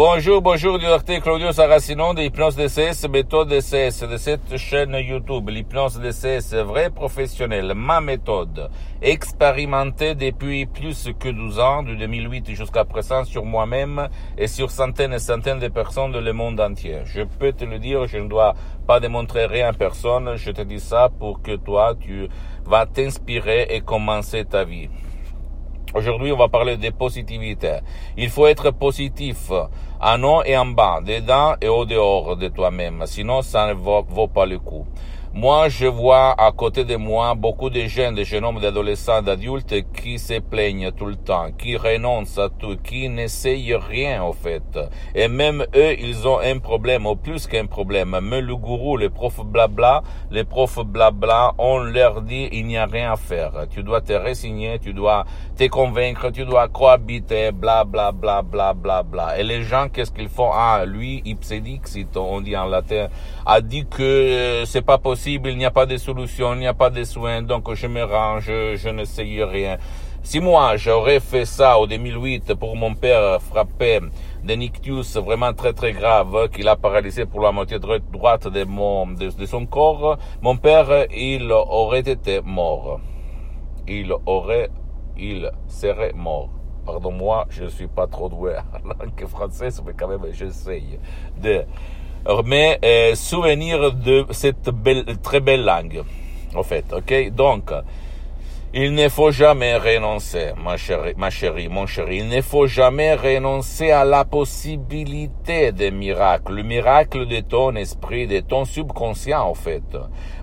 Bonjour, bonjour, docteur Claudio Saracino de l'hypnose DCS, méthode DCS de cette chaîne YouTube. L'hypnose DCS, vrai professionnel, ma méthode, expérimentée depuis plus que 12 ans, de 2008 jusqu'à présent sur moi-même et sur centaines et centaines de personnes dans le monde entier. Je peux te le dire, je ne dois pas démontrer rien à personne, je te dis ça pour que toi, tu vas t'inspirer et commencer ta vie. Aujourd'hui, on va parler de positivité. Il faut être positif en haut et en bas, dedans et au dehors de toi-même. Sinon, ça ne vaut, vaut pas le coup. Moi, je vois à côté de moi beaucoup de jeunes, de jeunes hommes, d'adolescents, d'adultes qui se plaignent tout le temps, qui renoncent à tout, qui n'essayent rien, au fait. Et même eux, ils ont un problème, ou plus qu'un problème. Mais le gourou, les profs blabla, les profs blabla, on leur dit, il n'y a rien à faire. Tu dois te résigner, tu dois te convaincre, tu dois cohabiter, bla, bla, bla, bla, bla, bla. Et les gens, qu'est-ce qu'ils font? Ah, lui, ipsedixit, on dit en latin, a dit que euh, c'est pas possible il n'y a pas de solution, il n'y a pas de soins, donc je me range, je n'essaye rien. Si moi j'aurais fait ça au 2008 pour mon père frappé d'un ictus vraiment très très grave qu'il a paralysé pour la moitié droite de, de, son corps, mon père il aurait été mort. Il aurait, il serait mort pardon-moi, je ne suis pas trop doué en langue française, mais quand même j'essaye de mais euh, souvenir de cette belle, très belle langue, en fait, ok? Donc, il ne faut jamais renoncer, ma chérie, ma chérie, mon chéri, il ne faut jamais renoncer à la possibilité des miracles, le miracle de ton esprit, de ton subconscient, en fait.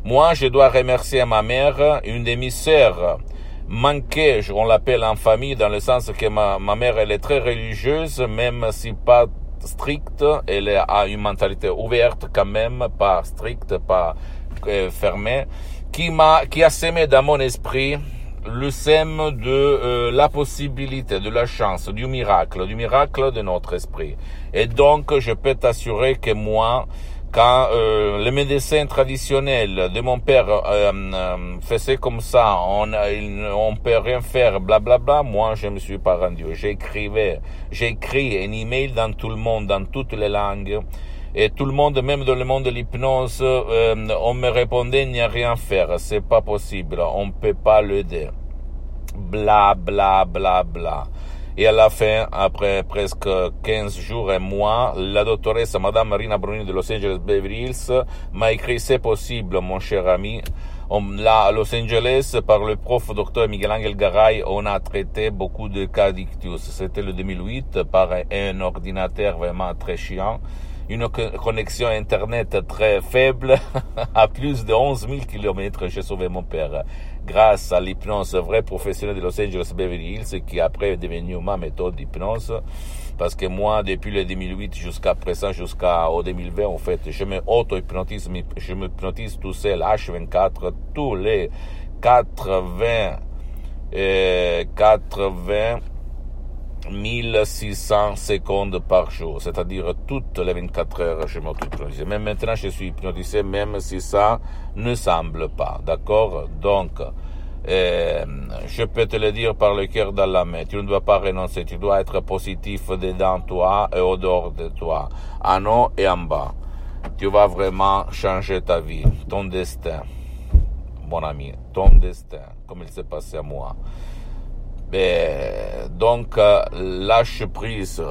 Moi, je dois remercier ma mère, une de mes sœurs, manquée, on l'appelle en famille, dans le sens que ma, ma mère, elle est très religieuse, même si pas stricte, elle a une mentalité ouverte quand même, pas stricte, pas euh, fermée, qui m'a, qui a semé dans mon esprit le sème de euh, la possibilité, de la chance, du miracle, du miracle de notre esprit. Et donc, je peux t'assurer que moi, quand euh, les médecins traditionnels de mon père euh, euh, faisaient comme ça, on on peut rien faire, blablabla. Bla, bla, moi, je me suis pas rendu. J'écrivais, j'ai écrit un email dans tout le monde, dans toutes les langues. Et tout le monde, même dans le monde de l'hypnose, euh, on me répondait, il n'y a rien à faire, c'est pas possible, on peut pas l'aider. Bla, bla, bla, bla. Et à la fin, après presque 15 jours et mois, la doctoresse Madame Marina Bruni de Los Angeles Beverly Hills m'a écrit c'est possible, mon cher ami. là, à Los Angeles, par le prof docteur Miguel Angel Garay, on a traité beaucoup de cas d'ictus. C'était le 2008 par un ordinateur vraiment très chiant une connexion Internet très faible. à plus de 11 000 kilomètres, j'ai sauvé mon père grâce à l'hypnose vrai professionnel de Los Angeles Beverly Hills qui après est devenu ma méthode d'hypnose. Parce que moi, depuis le 2008 jusqu'à présent, jusqu'au 2020, en fait, je me auto-hypnotise, je me hypnotise tout seul, H24, tous les 80, euh, 80, 1600 secondes par jour, c'est-à-dire toutes les 24 heures, je m'auto-hypnotise. Même maintenant, je suis hypnotisé, même si ça ne semble pas, d'accord? Donc, euh, je peux te le dire par le cœur dans la main, tu ne dois pas renoncer, tu dois être positif dedans toi et au dehors de toi, en haut et en bas. Tu vas vraiment changer ta vie, ton destin, mon ami, ton destin, comme il s'est passé à moi. Et donc, euh, lâche prise.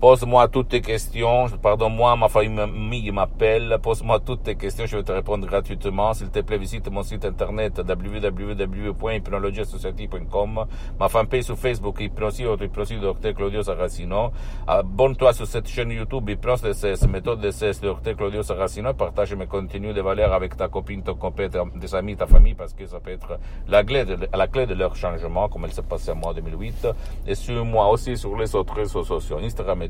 Pose-moi toutes tes questions. Pardon-moi, ma famille m'appelle. Pose-moi toutes tes questions. Je vais te répondre gratuitement. S'il te plaît, visite mon site internet www.hypnologiassociative.com. Ma fanpage sur Facebook, Hypnosie Dr. Claudio Saracino. Abonne-toi sur cette chaîne YouTube, Hypnose méthode DCS Dr. Claudio Saracino. Partage mes contenus de valeur avec ta copine, ton copain, tes amis, ta famille, parce que ça peut être la clé de, la clé de leur changement, comme elle s'est passé à moi en 2008. Et suis-moi aussi sur les autres réseaux sociaux, Instagram et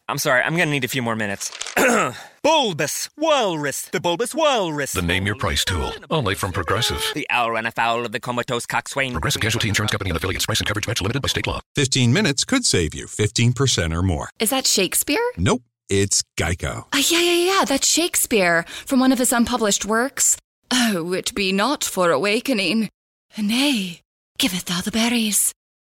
I'm sorry, I'm gonna need a few more minutes. bulbous Walrus, the Bulbous Walrus. The Name Your Price tool. Only from Progressive. The owl ran afoul of the comatose coxswain. Progressive Casualty Insurance Company and affiliates. Price and coverage match limited by state law. 15 minutes could save you 15% or more. Is that Shakespeare? Nope, it's Geico. Uh, yeah, yeah, yeah, that's Shakespeare from one of his unpublished works. Oh, it be not for awakening. Nay, giveth thou the berries.